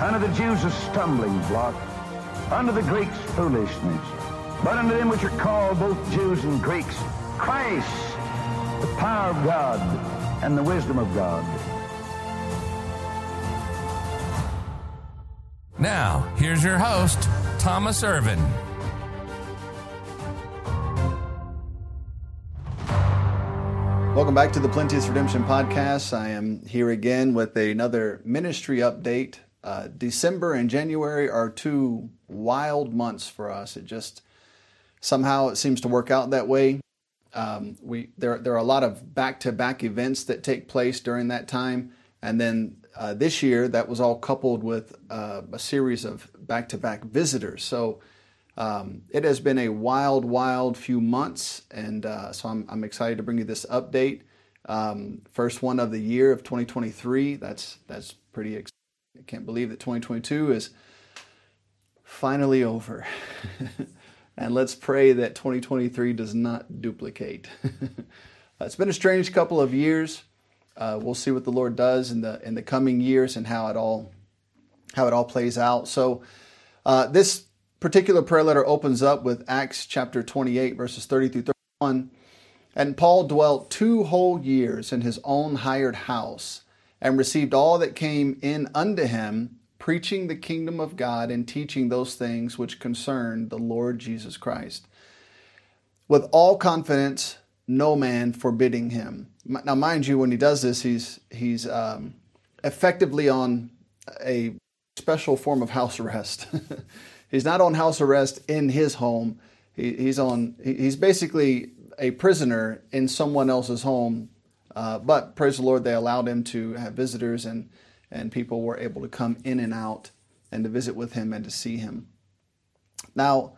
Unto the Jews a stumbling block, unto the Greeks foolishness. But unto them which are called both Jews and Greeks, Christ, the power of God and the wisdom of God. Now, here's your host, Thomas Irvin. Welcome back to the Plenteous Redemption Podcast. I am here again with another ministry update. Uh, December and January are two wild months for us. It just somehow it seems to work out that way. Um, we there there are a lot of back to back events that take place during that time, and then uh, this year that was all coupled with uh, a series of back to back visitors. So um, it has been a wild, wild few months, and uh, so I'm, I'm, excited to bring you this update. Um, first one of the year of 2023. That's that's pretty. Exciting. I can't believe that 2022 is finally over. and let's pray that 2023 does not duplicate. it's been a strange couple of years. Uh, we'll see what the Lord does in the in the coming years and how it all how it all plays out. So uh, this particular prayer letter opens up with Acts chapter 28, verses 30 through 31. And Paul dwelt two whole years in his own hired house and received all that came in unto him, preaching the kingdom of God and teaching those things which concern the Lord Jesus Christ. With all confidence, no man forbidding him. Now, mind you, when he does this, he's he's um, effectively on a special form of house arrest. He's not on house arrest in his home. He, he's on. He's basically a prisoner in someone else's home. Uh, but praise the Lord, they allowed him to have visitors, and and people were able to come in and out and to visit with him and to see him. Now,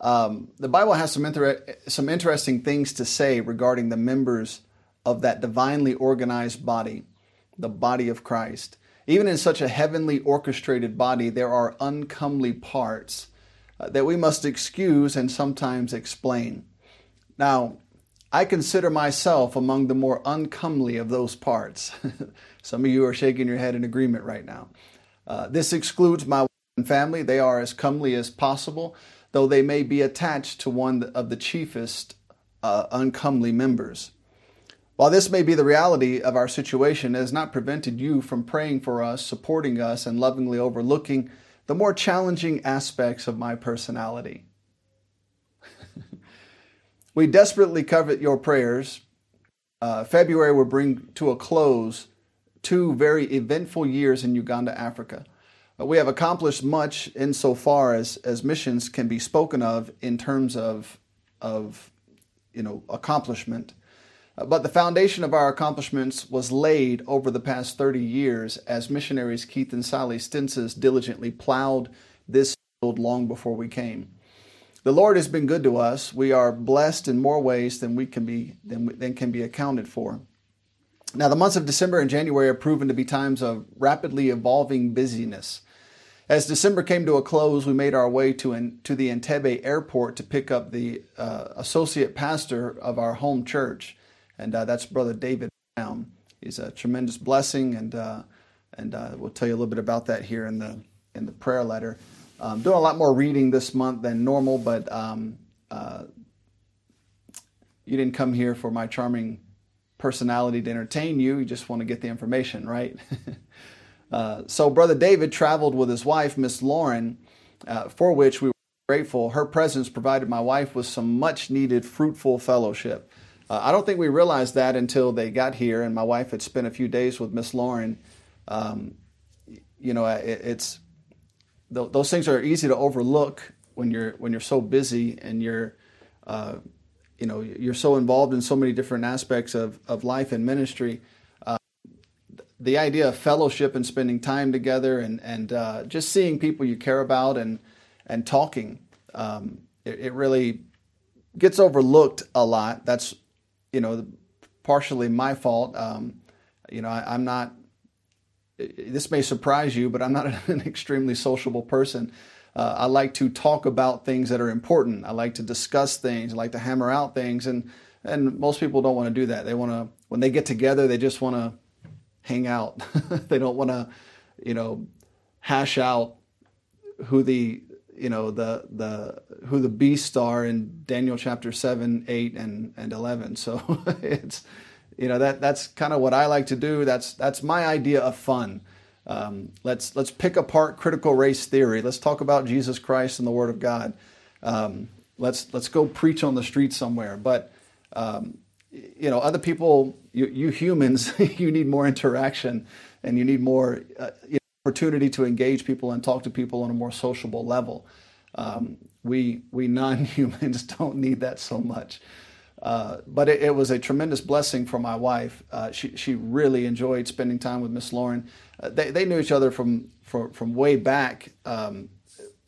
um, the Bible has some inter- some interesting things to say regarding the members of that divinely organized body, the body of Christ. Even in such a heavenly orchestrated body, there are uncomely parts uh, that we must excuse and sometimes explain. Now, I consider myself among the more uncomely of those parts. Some of you are shaking your head in agreement right now. Uh, this excludes my family. They are as comely as possible, though they may be attached to one of the chiefest uh, uncomely members. While this may be the reality of our situation, it has not prevented you from praying for us, supporting us, and lovingly overlooking the more challenging aspects of my personality. We desperately covet your prayers. Uh, February will bring to a close two very eventful years in Uganda, Africa. Uh, we have accomplished much insofar as, as missions can be spoken of in terms of, of you know, accomplishment. But the foundation of our accomplishments was laid over the past 30 years as missionaries Keith and Sally Stinses diligently plowed this field long before we came. The Lord has been good to us. We are blessed in more ways than we can be than, than can be accounted for. Now, the months of December and January are proven to be times of rapidly evolving busyness. As December came to a close, we made our way to, in, to the Entebbe airport to pick up the uh, associate pastor of our home church and uh, that's Brother David Brown. He's a tremendous blessing, and uh, and uh, we'll tell you a little bit about that here in the in the prayer letter. Um, doing a lot more reading this month than normal, but um, uh, you didn't come here for my charming personality to entertain you. You just want to get the information, right? Uh, so, Brother David traveled with his wife, Miss Lauren, uh, for which we were grateful. Her presence provided my wife with some much needed fruitful fellowship. Uh, I don't think we realized that until they got here, and my wife had spent a few days with Miss Lauren. Um, you know, it, it's th- those things are easy to overlook when you're when you're so busy and you're uh, you know you're so involved in so many different aspects of, of life and ministry. Uh, the idea of fellowship and spending time together and and uh, just seeing people you care about and and talking um, it, it, really gets overlooked a lot. That's you know partially my fault. Um, you know I, am not this may surprise you but i'm not an extremely sociable person uh, I like to talk about things that are important. I like to discuss things. I like to hammer out things, and and most people don't want to do that. They want to when they get together, they just want to hang out. they don't want to, you know, hash out who the you know the the who the beasts are in Daniel chapter seven, eight, and and eleven. So it's you know that that's kind of what I like to do. That's that's my idea of fun. Um, let's let's pick apart critical race theory. Let's talk about Jesus Christ and the Word of God. Um, let's let's go preach on the street somewhere. But um, you know, other people, you, you humans, you need more interaction and you need more uh, you know, opportunity to engage people and talk to people on a more sociable level. Um, we we non-humans don't need that so much. Uh, but it, it, was a tremendous blessing for my wife. Uh, she she really enjoyed spending time with Miss Lauren. Uh, they they knew each other from from, from way back. Um,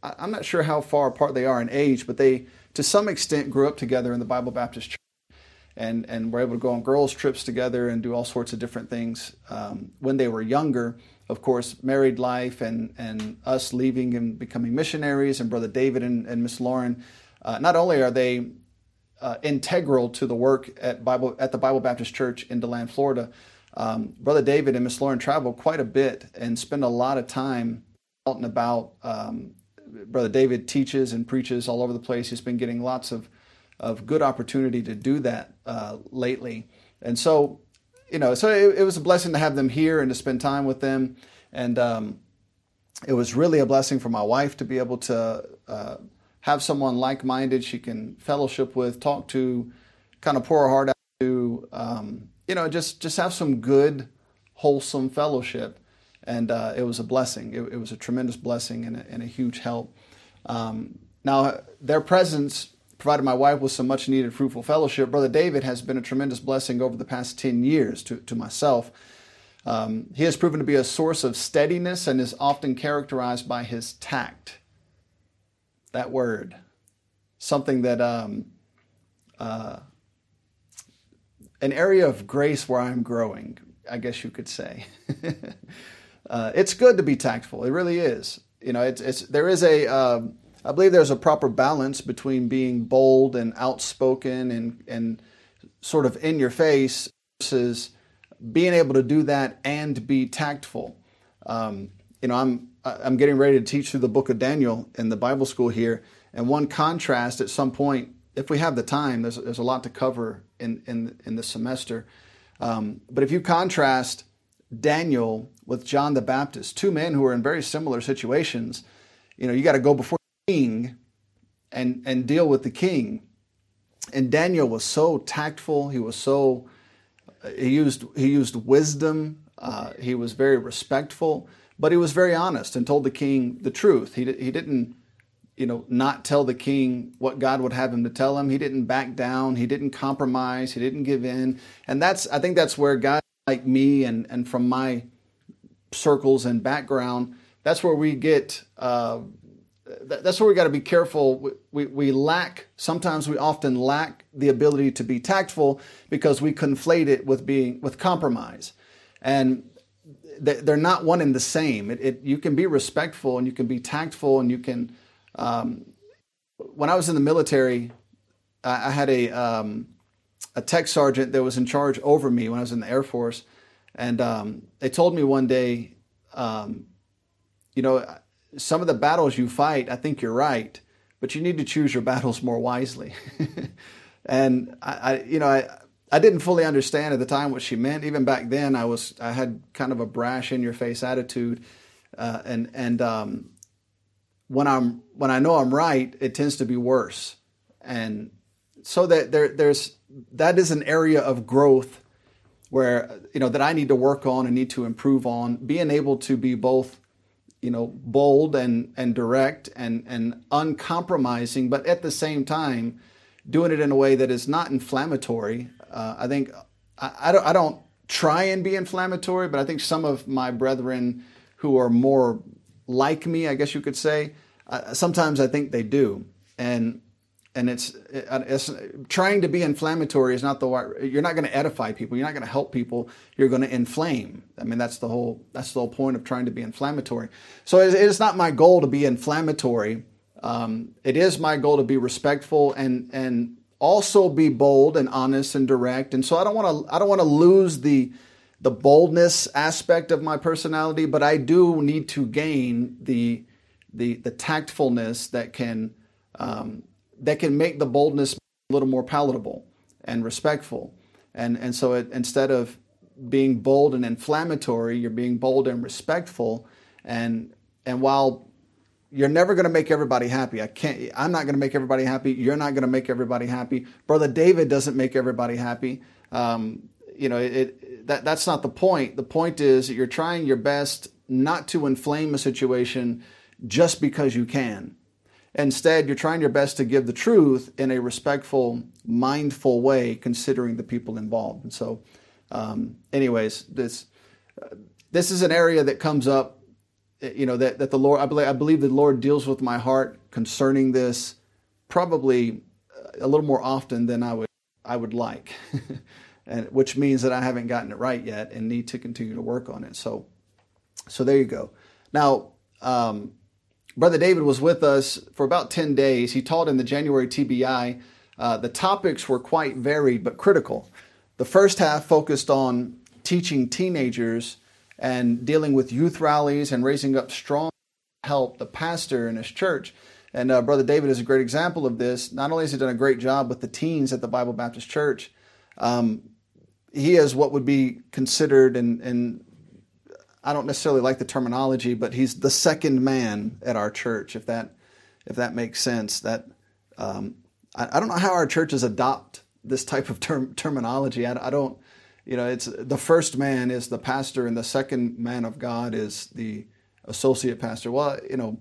I, am not sure how far apart they are in age, but they to some extent grew up together in the Bible Baptist Church, and and were able to go on girls trips together and do all sorts of different things um, when they were younger. Of course, married life and and us leaving and becoming missionaries, and Brother David and, and Miss Lauren. Uh, not only are they uh, integral to the work at Bible at the Bible Baptist Church in DeLand, Florida. Um, Brother David and Miss Lauren travel quite a bit and spend a lot of time out and about. Um, Brother David teaches and preaches all over the place. He's been getting lots of of good opportunity to do that uh, lately, and so you know, so it, it, was a blessing to have them here and to spend time with them, and um, it was really a blessing for my wife to be able to. Uh, have someone like minded she can fellowship with, talk to, kind of pour her heart out to, um, you know, just, just have some good, wholesome fellowship. And uh, it was a blessing. It, it, was a tremendous blessing and a, and a huge help. Um, now, their presence provided my wife with some much needed fruitful fellowship. Brother David has been a tremendous blessing over the past 10 years to, to myself. Um, he has proven to be a source of steadiness and is often characterized by his tact that word, something that um, uh, an area of grace where I'm growing, I guess you could say. uh, it's good to be tactful. It really is. You know, it's, it's there is a uh, I believe there's a proper balance between being bold and outspoken and and sort of in your face versus being able to do that and be tactful. Um, you know, I'm I'm getting ready to teach through the book of Daniel in the Bible school here. And one contrast at some point, if we have the time, there's, there's a lot to cover in, in, in the semester. Um, but if you contrast Daniel with John the Baptist, two men who are in very similar situations, you know, you got to go before the king and, and deal with the king. And Daniel was so tactful. He was so, he used, he used wisdom. Uh, he was very respectful. But he was very honest and told the king the truth. He, he didn't, you know, not tell the king what God would have him to tell him. He didn't back down. He didn't compromise. He didn't give in. And that's, I think that's where guys like me and, and from my circles and background, that's where we get, uh, that's where we got to be careful. We, we, we, lack, sometimes we often lack the ability to be tactful because we conflate it with being, with compromise. And they're not one and the same. It, it, you can be respectful and you can be tactful and you can. Um, when I was in the military, I, I had a um, a tech sergeant that was in charge over me when I was in the Air Force, and um, they told me one day, um, you know, some of the battles you fight, I think you're right, but you need to choose your battles more wisely. and I, I, you know, I I didn't fully understand at the time what she meant. Even back then, I was I had kind of a brash, in your face attitude, uh, and and um, when I'm when I know I'm right, it tends to be worse, and so that there there's that is an area of growth where you know that I need to work on and need to improve on. Being able to be both you know bold and and direct and and uncompromising but at the same time doing it in a way that is not inflammatory uh, I think I, I, don't I don't try and be inflammatory but I think some of my brethren who are more like me I guess you could say uh, sometimes I think they do. And and it's, it's, trying to be inflammatory is not the you're not going to edify people you're not going to help people you're going to inflame. I mean that's the whole that's the whole point of trying to be inflammatory. So it's not my goal to be inflammatory. Um, it is my goal to be respectful and and also be bold and honest and direct and so i don't want to i don't want to lose the the boldness aspect of my personality but i do need to gain the the the tactfulness that can um, that can make the boldness a little more palatable and respectful. And, and so it, instead of being bold and inflammatory, you're being bold and respectful. And, and while you're never going to make everybody happy, I can't, I'm not going to make everybody happy. You're not going to make everybody happy. Brother David doesn't make everybody happy. Um, you know, it, it, that, that's not the point. The point is that you're trying your best not to inflame a situation just because you can. Instead, you're trying your best to give the truth in a respectful, mindful way, considering the people involved. And so, um, anyways, this uh, this is an area that comes up, you know, that, that the Lord, I believe, I believe the Lord deals with my heart concerning this probably a little more often than I would I would like, and which means that I haven't gotten it right yet and need to continue to work on it. So, so there you go. Now, um, Brother David was with us for about 10 days. He taught in the January TBI. Uh, the topics were quite varied but critical. The first half focused on teaching teenagers and dealing with youth rallies and raising up strong help the pastor in his church. And uh, Brother David is a great example of this. Not only has he done a great job with the teens at the Bible Baptist Church, um, he is what would be considered and, in I don't necessarily like the terminology, but he's the second man at our church. If that if that makes sense, that um, I, I, don't know how our churches adopt this type of term, terminology. I, I, don't, you know, it's the first man is the pastor, and the second man of God is the associate pastor. Well, you know,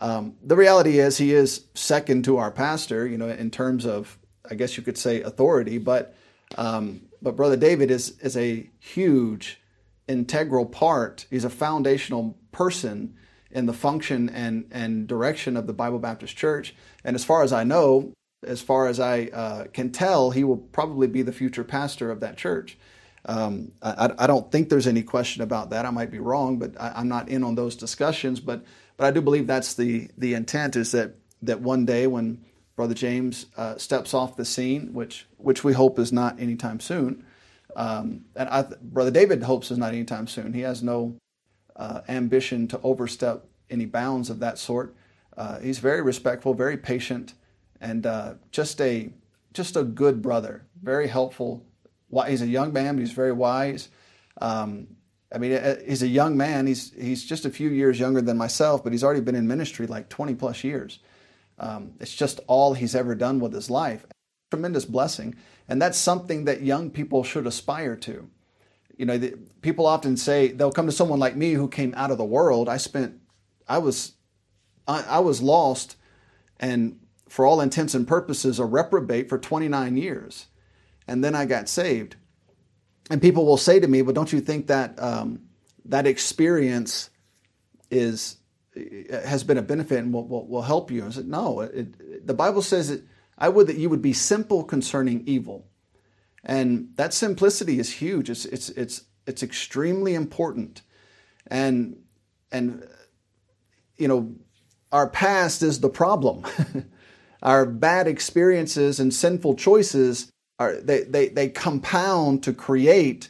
um, the reality is he is second to our pastor. You know, in terms of I guess you could say authority, but um, but brother David is is a huge integral part, he's a foundational person in the function and, and direction of the Bible Baptist Church. And as far as I know, as far as I uh, can tell, he will probably be the future pastor of that church. Um, I, I, don't think there's any question about that. I might be wrong, but I, am not in on those discussions. But but I do believe that's the the intent is that that one day when Brother James uh, steps off the scene, which which we hope is not anytime soon, um, and I, Brother David hopes is not anytime soon. He has no uh, ambition to overstep any bounds of that sort. Uh, he's very respectful, very patient, and uh, just a just a good brother. Very helpful. He's a young man, but he's very wise. Um, I mean, uh, he's a young man. He's he's just a few years younger than myself, but he's already been in ministry like 20 plus years. Um, it's just all he's ever done with his life. Tremendous blessing. And that's something that young people should aspire to. You know, the, people often say they'll come to someone like me who came out of the world. I spent, I was, I, I was lost and for all intents and purposes a reprobate for 29 years. And then I got saved. And people will say to me, "Well, don't you think that um, that experience is has been a benefit and will, will, will help you?" I said, "No. It, it, the Bible says I would that you would be simple concerning evil. And that simplicity is huge. It's it's it's it's extremely important. And and you know, our past is the problem. our bad experiences and sinful choices are they they, they compound to create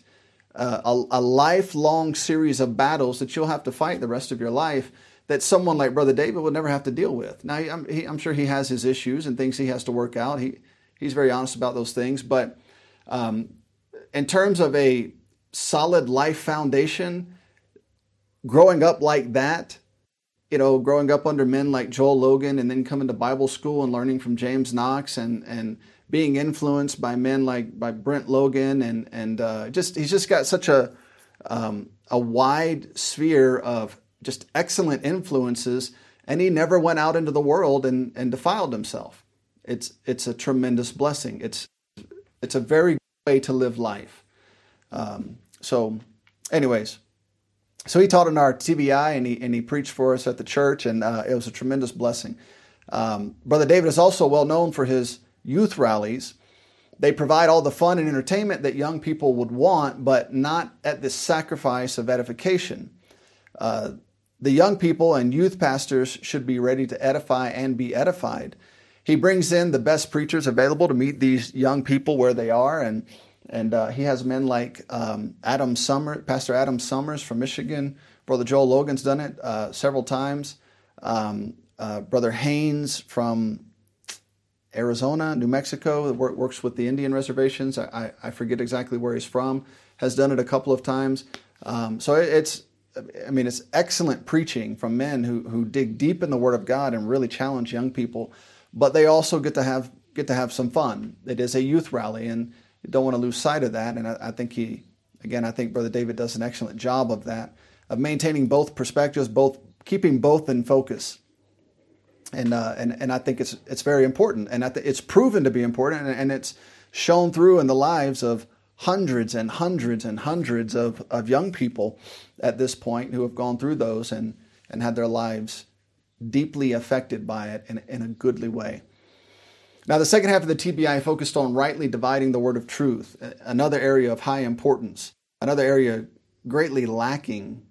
uh, a, a lifelong series of battles that you'll have to fight the rest of your life that someone like Brother David would never have to deal with. Now, I'm, he, I'm, sure he has his issues and things he has to work out. He, he's very honest about those things. But um, in terms of a solid life foundation, growing up like that, you know, growing up under men like Joel Logan and then coming to Bible school and learning from James Knox and, and being influenced by men like by Brent Logan and, and uh, just, he's just got such a, um, a wide sphere of just excellent influences and he never went out into the world and, and defiled himself. It's, it's a tremendous blessing. It's, it's a very good way to live life. Um, so, anyways, so he taught in our TBI and he, and he preached for us at the church, and uh, it was a tremendous blessing. Um, Brother David is also well known for his youth rallies. They provide all the fun and entertainment that young people would want, but not at the sacrifice of edification. Uh, the young people and youth pastors should be ready to edify and be edified. He brings in the best preachers available to meet these young people where they are, and and uh, he has men like um, Adam Summer, Pastor Adam Summers from Michigan. Brother Joel Logan's done it uh, several times. Um, uh, Brother Haynes from Arizona, New Mexico, works with the Indian reservations. I, I, forget exactly where he's from. Has done it a couple of times. Um, so it's, I mean, it's excellent preaching from men who who dig deep in the Word of God and really challenge young people. But they also get to have get to have some fun. It is a youth rally, and you don't want to lose sight of that. And I, I think he, again, I think Brother David does an excellent job of that, of maintaining both perspectives, both keeping both in focus. And, uh, and, and I think it's, it's very important. And th- it's proven to be important, and, and it's shown through in the lives of hundreds and hundreds and hundreds of, of young people at this point who have gone through those and, and had their lives deeply affected by it in, in a goodly way. Now, the second half of the TBI focused on rightly dividing the word of truth, another area of high importance, another area greatly lacking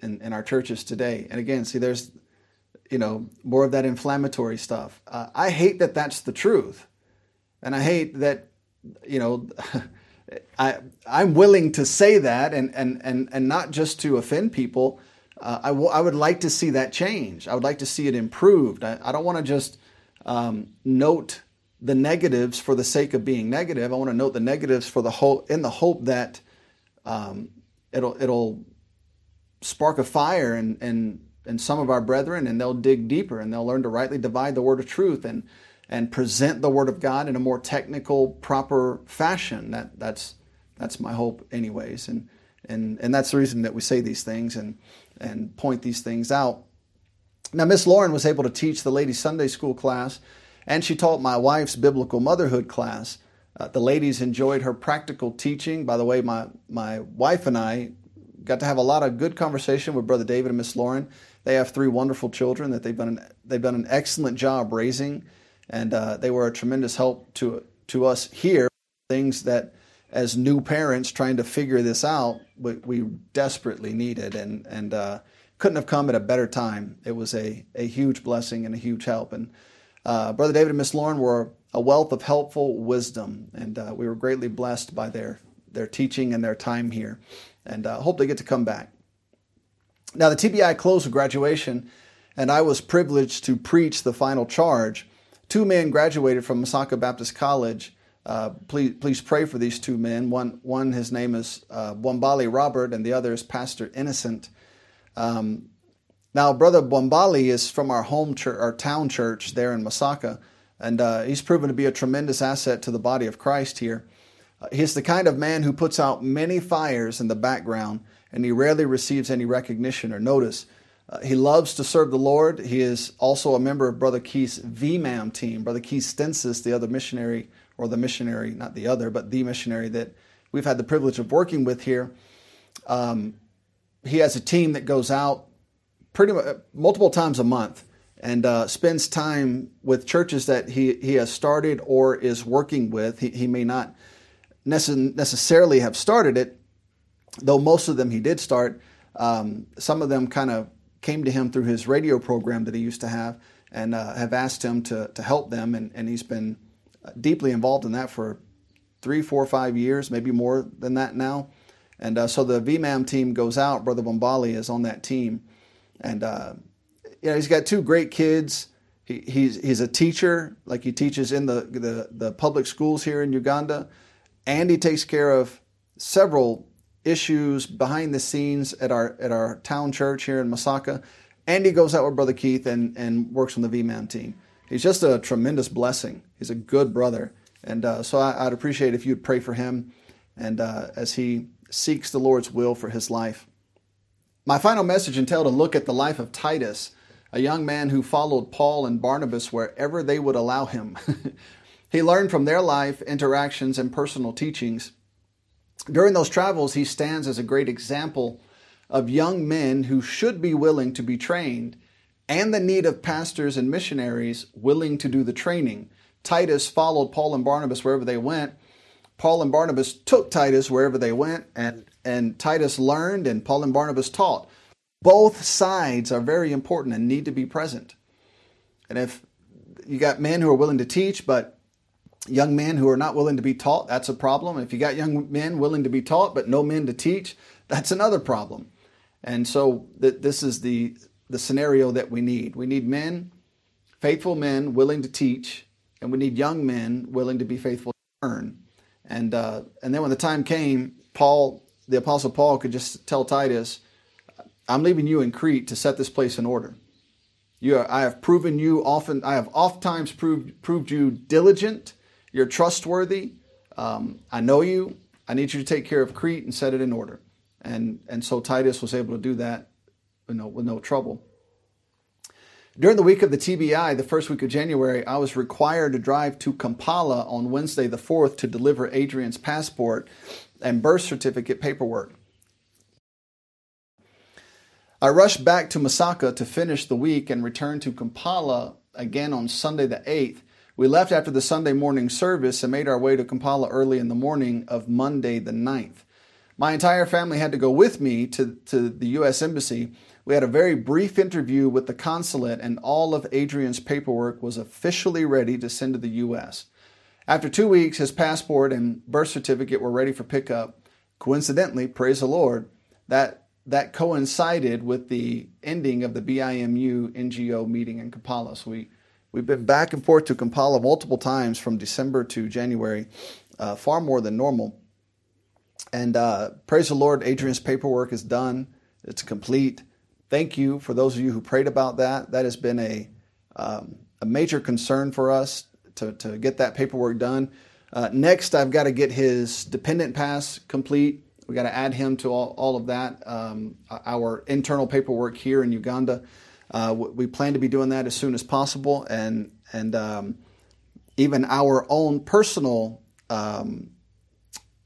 in, in our churches today. And again, see, there's, you know, more of that inflammatory stuff. Uh, I hate that that's the truth. And I hate that, you know, I, I'm willing to say that and, and, and, and not just to offend people. Uh, I, w- I would like to see that change. I would like to see it improved. I, I don't want to just um, note the negatives for the sake of being negative. I want to note the negatives for the hope in the hope that um, it'll it'll spark a fire and in in some of our brethren, and they'll dig deeper and they'll learn to rightly divide the word of truth and and present the word of God in a more technical, proper fashion. That that's that's my hope, anyways, and and and that's the reason that we say these things and and point these things out. Now, Miss Lauren was able to teach the ladies' Sunday school class and she taught my wife's biblical motherhood class. Uh, the ladies enjoyed her practical teaching. By the way, my, my wife and I got to have a lot of good conversation with Brother David and Miss Lauren. They have three wonderful children that they've done an, they've done an excellent job raising, and uh, they were a tremendous help to to us here. Things that, as new parents trying to figure this out, we, we desperately needed, and and uh, couldn't have come at a better time. It was a a huge blessing and a huge help, and uh, Brother David and Miss Lauren were a wealth of helpful wisdom, and uh, we were greatly blessed by their, their teaching and their time here, and uh, hope they get to come back. Now, the TBI closed with graduation, and I was privileged to preach the final charge. Two men graduated from Masaka Baptist College. Uh, please, please pray for these two men. One, one his name is uh, Robert, and the other is Pastor Innocent. Um, now, Brother Bombali is from our home church, our town church there in Masaka, and uh, he's proven to be a tremendous asset to the body of Christ here. Uh, he's the kind of man who puts out many fires in the background, and he rarely receives any recognition or notice. Uh, he loves to serve the Lord. He is also a member of Brother Keith's VMAM team. Brother Keith Stensis, the other missionary, or the missionary, not the other, but the missionary that we've had the privilege of working with here. Um, he has a team that goes out pretty much multiple times a month and uh, spends time with churches that he, he has started or is working with. He, he may not necessarily have started it, though most of them he did start. Um, some of them kind of came to him through his radio program that he used to have and uh, have asked him to, to help them, and, and he's been uh, deeply involved in that for three, four, five years, maybe more than that now. And uh, so the VMAM team goes out. Brother Bombali is on that team and uh, you know he's got two great kids. He, he's he's a teacher, like he teaches in the, the the public schools here in Uganda, Andy takes care of several issues behind the scenes at our at our town church here in Masaka. Andy goes out with Brother Keith and, and works on the V-Man team. He's just a tremendous blessing. He's a good brother. And uh, so I, would appreciate if you'd pray for him and uh, as he seeks the Lord's will for his life. My final message entailed a look at the life of Titus, a young man who followed Paul and Barnabas wherever they would allow him. he learned from their life, interactions, and personal teachings. During those travels, he stands as a great example of young men who should be willing to be trained and the need of pastors and missionaries willing to do the training. Titus followed Paul and Barnabas wherever they went. Paul and Barnabas took Titus wherever they went, and, and Titus learned, and Paul and Barnabas taught. Both sides are very important and need to be present. And if you got men who are willing to teach, but young men who are not willing to be taught, that's a problem. If you got young men willing to be taught, but no men to teach, that's another problem. And so th- this is the the scenario that we need. We need men, faithful men willing to teach, and we need young men willing to be faithful to learn. And uh, and then when the time came, Paul, the apostle Paul, could just tell Titus, "I'm leaving you in Crete to set this place in order. You, are, I have proven you often. I have oft times proved proved you diligent. You're trustworthy. Um, I know you. I need you to take care of Crete and set it in order." And and so Titus was able to do that with no, with no trouble. During the week of the TBI, the first week of January, I was required to drive to Kampala on Wednesday the 4th to deliver Adrian's passport and birth certificate paperwork. I rushed back to Masaka to finish the week and returned to Kampala again on Sunday the 8th. We left after the Sunday morning service and made our way to Kampala early in the morning of Monday the 9th. My entire family had to go with me to, to the U.S. Embassy we had a very brief interview with the consulate, and all of Adrian's paperwork was officially ready to send to the U.S. After two weeks, his passport and birth certificate were ready for pickup. Coincidentally, praise the Lord, that that coincided with the ending of the BIMI NGO meeting in Kampala. So we we've been back and forth to Kampala multiple times from December to January, uh, far more than normal. And uh, praise the Lord, Adrian's paperwork is done. It's complete thank you for those of you who prayed about that. That has been a, um, a major concern for us to, to get that paperwork done. Uh, next, I've got to get his dependent pass complete. We got to add him to all, all of that. Um, our internal paperwork here in Uganda. Uh, we plan to be doing that as soon as possible, and and um, even our own personal, um,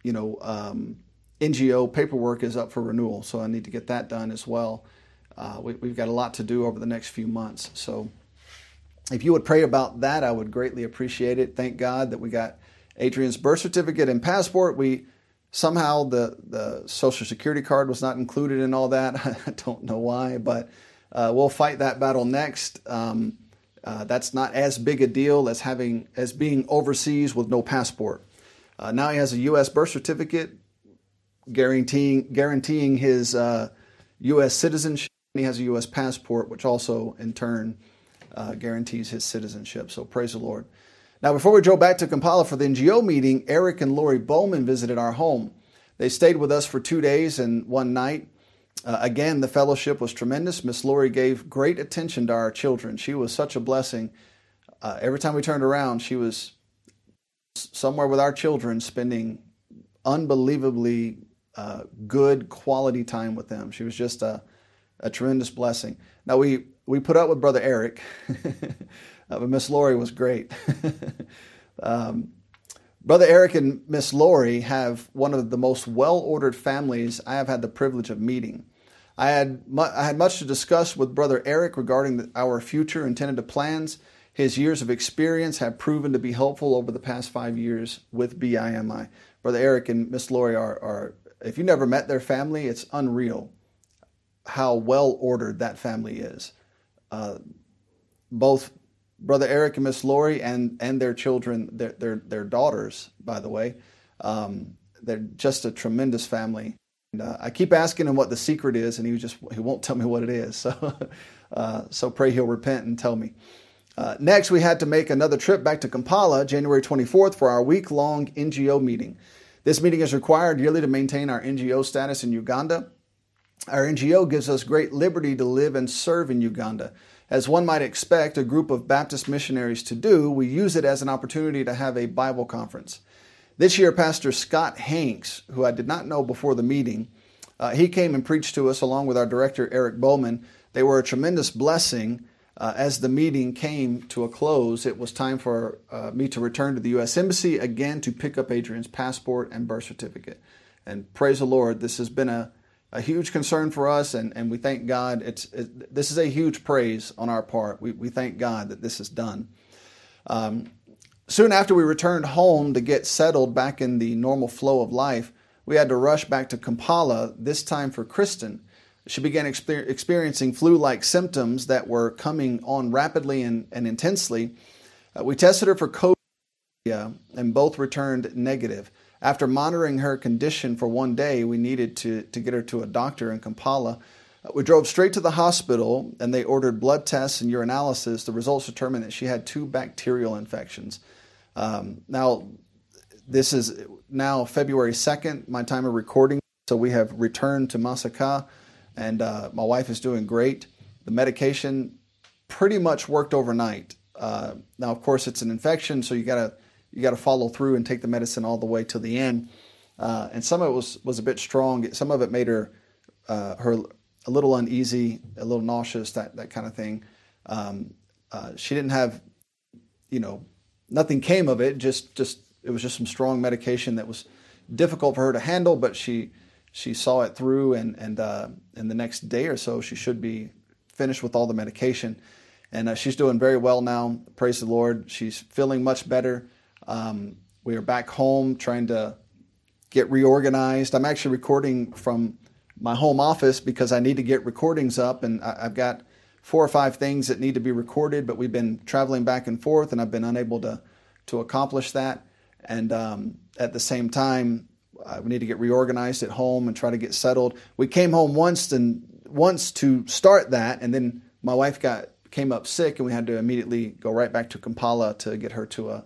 you know, um, NGO paperwork is up for renewal. So I need to get that done as well uh, we, have got a lot to do over the next few months. So if you would pray about that, I would greatly appreciate it. Thank God that we got Adrian's birth certificate and passport. We somehow the the social security card was not included in all that. I don't know why, but uh, we'll fight that battle next. Um, uh, that's not as big a deal as having as being overseas with no passport. Uh, now he has a U.S. birth certificate guaranteeing guaranteeing his U.S. Uh, citizenship. He has a U.S. passport, which also in turn uh, guarantees his citizenship. So praise the Lord. Now, before we drove back to Kampala for the NGO meeting, Eric and Lori Bowman visited our home. They stayed with us for two days and one night. Uh, again, the fellowship was tremendous. Miss Lori gave great attention to our children. She was such a blessing. Uh, every time we turned around, she was somewhere with our children, spending unbelievably uh, good quality time with them. She was just a a tremendous blessing. Now we we put up with Brother Eric, uh, but Miss Lori was great. um, Brother Eric and Miss Lori have one of the most well-ordered families I have had the privilege of meeting. I had mu- I had much to discuss with Brother Eric regarding the, our future and tentative plans. His years of experience have proven to be helpful over the past five years with BIMI. Brother Eric and Miss Lori are, are if you never met their family, it's unreal how well ordered that family is. Uh, both Brother Eric and Miss Lori and and their children, their their, their daughters, by the way, um, they're just a tremendous family. And, uh, I keep asking him what the secret is, and he just he won't tell me what it is. So, uh, so pray he'll repent and tell me. Uh, next, we had to make another trip back to Kampala, January 24th, for our week long NGO meeting. This meeting is required yearly to maintain our NGO status in Uganda. Our NGO gives us great liberty to live and serve in Uganda. As one might expect a group of Baptist missionaries to do, we use it as an opportunity to have a Bible conference. This year, Pastor Scott Hanks, who I did not know before the meeting, uh, he came and preached to us along with our director, Eric Bowman. They were a tremendous blessing. Uh, as the meeting came to a close, it was time for uh, me to return to the U.S. Embassy again to pick up Adrian's passport and birth certificate. And praise the Lord, this has been a, a huge concern for us, and, and we thank God. It's it, This is a huge praise on our part. We, we thank God that this is done. Um, soon after we returned home to get settled back in the normal flow of life, we had to rush back to Kampala, this time for Kristen. She began exper- experiencing flu like symptoms that were coming on rapidly and, and intensely. Uh, we tested her for COVID and both returned negative. After monitoring her condition for one day, we needed to, to get her to a doctor in Kampala. We drove straight to the hospital and they ordered blood tests and urinalysis. The results determined that she had two bacterial infections. Um, now, this is now February 2nd, my time of recording. So we have returned to Masaka and uh, my wife is doing great. The medication pretty much worked overnight. Uh, now, of course, it's an infection, so you gotta you gotta follow through and take the medicine all the way to the end. Uh, and some of it was was a bit strong. Some of it made her uh, her a little uneasy, a little nauseous, that that kind of thing. Um, uh, she didn't have, you know, nothing came of it. Just just it was just some strong medication that was difficult for her to handle, but she she saw it through, and and uh, in the next day or so, she should be finished with all the medication, and uh, she's doing very well now. Praise the Lord. She's feeling much better. Um, we are back home trying to get reorganized. I'm actually recording from my home office because I need to get recordings up, and I, I've got four or five things that need to be recorded, but we've been traveling back and forth, and I've been unable to to accomplish that. And um, at the same time, we need to get reorganized at home and try to get settled. We came home once and once to start that, and then my wife got came up sick, and we had to immediately go right back to Kampala to get her to a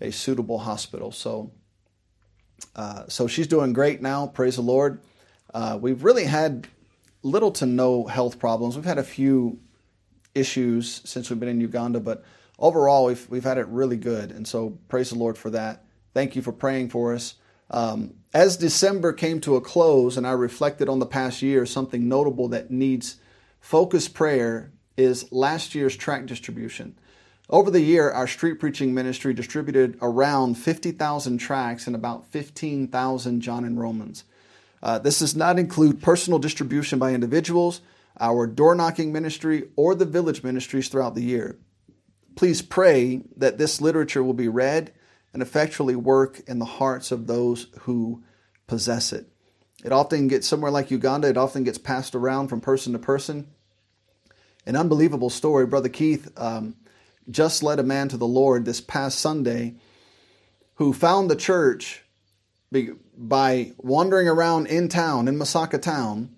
a suitable hospital. So, uh, so she's doing great now. Praise the Lord. Uh, we've really had little to no health problems. We've had a few issues since we've been in Uganda, but overall we've we've had it really good, and so praise the Lord for that. Thank you for praying for us. Um, as December came to a close and I reflected on the past year, something notable that needs focused prayer is last year's tract distribution. Over the year, our street preaching ministry distributed around 50,000 tracts and about 15,000 John and Romans. Uh, this does not include personal distribution by individuals, our door knocking ministry, or the village ministries throughout the year. Please pray that this literature will be read and effectually work in the hearts of those who possess it. It often gets somewhere like Uganda, it often gets passed around from person to person. An unbelievable story. Brother Keith um, just led a man to the Lord this past Sunday who found the church by wandering around in town, in Masaka town.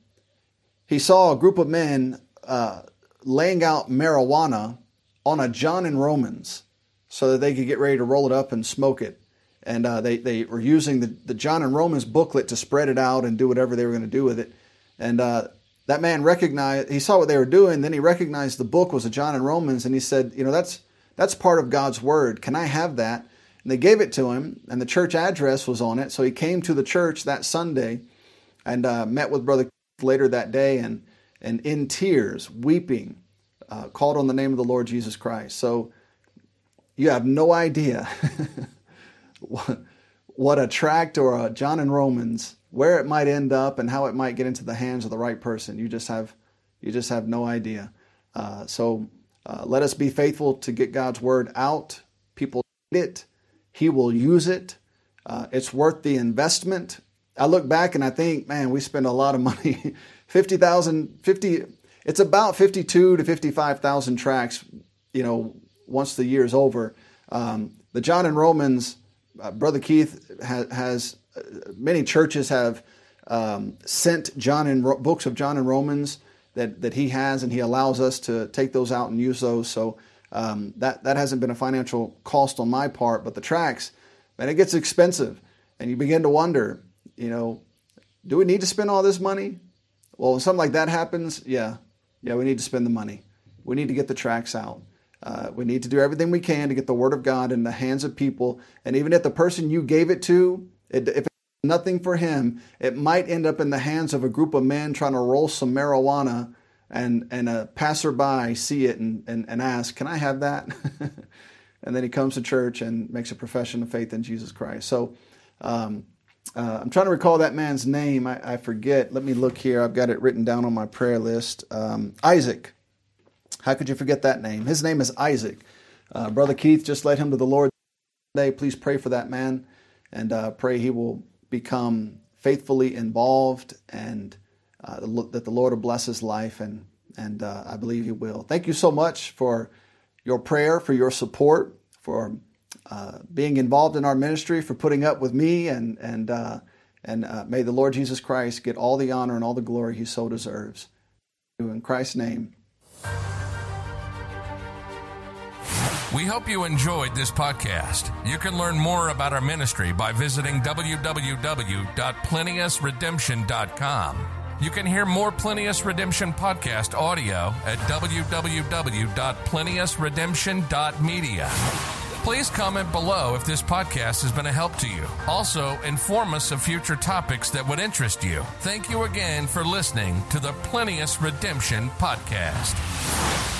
He saw a group of men uh, laying out marijuana on a John and Romans so that they could get ready to roll it up and smoke it. And uh, they, they were using the, the John and Romans booklet to spread it out and do whatever they were going to do with it. And uh, that man recognized, he saw what they were doing, then he recognized the book was a John and Romans, and he said, You know, that's, that's part of God's Word. Can I have that? And they gave it to him, and the church address was on it. So he came to the church that Sunday and uh, met with Brother later that day and, and in tears, weeping, uh, called on the name of the Lord Jesus Christ. So you have no idea what a tract or a John and Romans, where it might end up and how it might get into the hands of the right person. You just have, you just have no idea. Uh, so uh, let us be faithful to get God's word out. People need it. He will use it. Uh, it's worth the investment. I look back and I think, man, we spend a lot of money. 50,000, 50, it's about 52 to 55,000 tracts, you know, once the year is over. Um, the John and Romans, uh, Brother Keith ha- has, uh, many churches have um, sent John and Ro- books of John and Romans that, that he has, and he allows us to take those out and use those. So um, that, that hasn't been a financial cost on my part, but the tracts, man, it gets expensive. and you begin to wonder, you know, do we need to spend all this money? Well, when something like that happens, yeah, yeah, we need to spend the money. We need to get the tracts out. Uh, we need to do everything we can to get the Word of God in the hands of people. And even if the person you gave it to, it, if it's nothing for him, it might end up in the hands of a group of men trying to roll some marijuana, and and a passerby see it and and, and ask, "Can I have that?" and then he comes to church and makes a profession of faith in Jesus Christ. So. Um, uh, I'm trying to recall that man's name. I, I, forget. Let me look here. I've got it written down on my prayer list. Um, Isaac. How could you forget that name? His name is Isaac. Uh, Brother Keith just led him to the Lord today. Please pray for that man and uh, pray he will become faithfully involved and uh, that the Lord will bless his life. And, and uh, I believe he will. Thank you so much for your prayer, for your support, for uh, being involved in our ministry, for putting up with me, and and uh, and uh, may the Lord Jesus Christ get all the honor and all the glory He so deserves. In Christ's name. We hope you enjoyed this podcast. You can learn more about our ministry by visiting www.plenteousredemption.com. You can hear more Plenteous Redemption podcast audio at www.plenteousredemption.media. Please comment below if this podcast has been a help to you. Also, inform us of future topics that would interest you. Thank you again for listening to the Plenteous Redemption Podcast.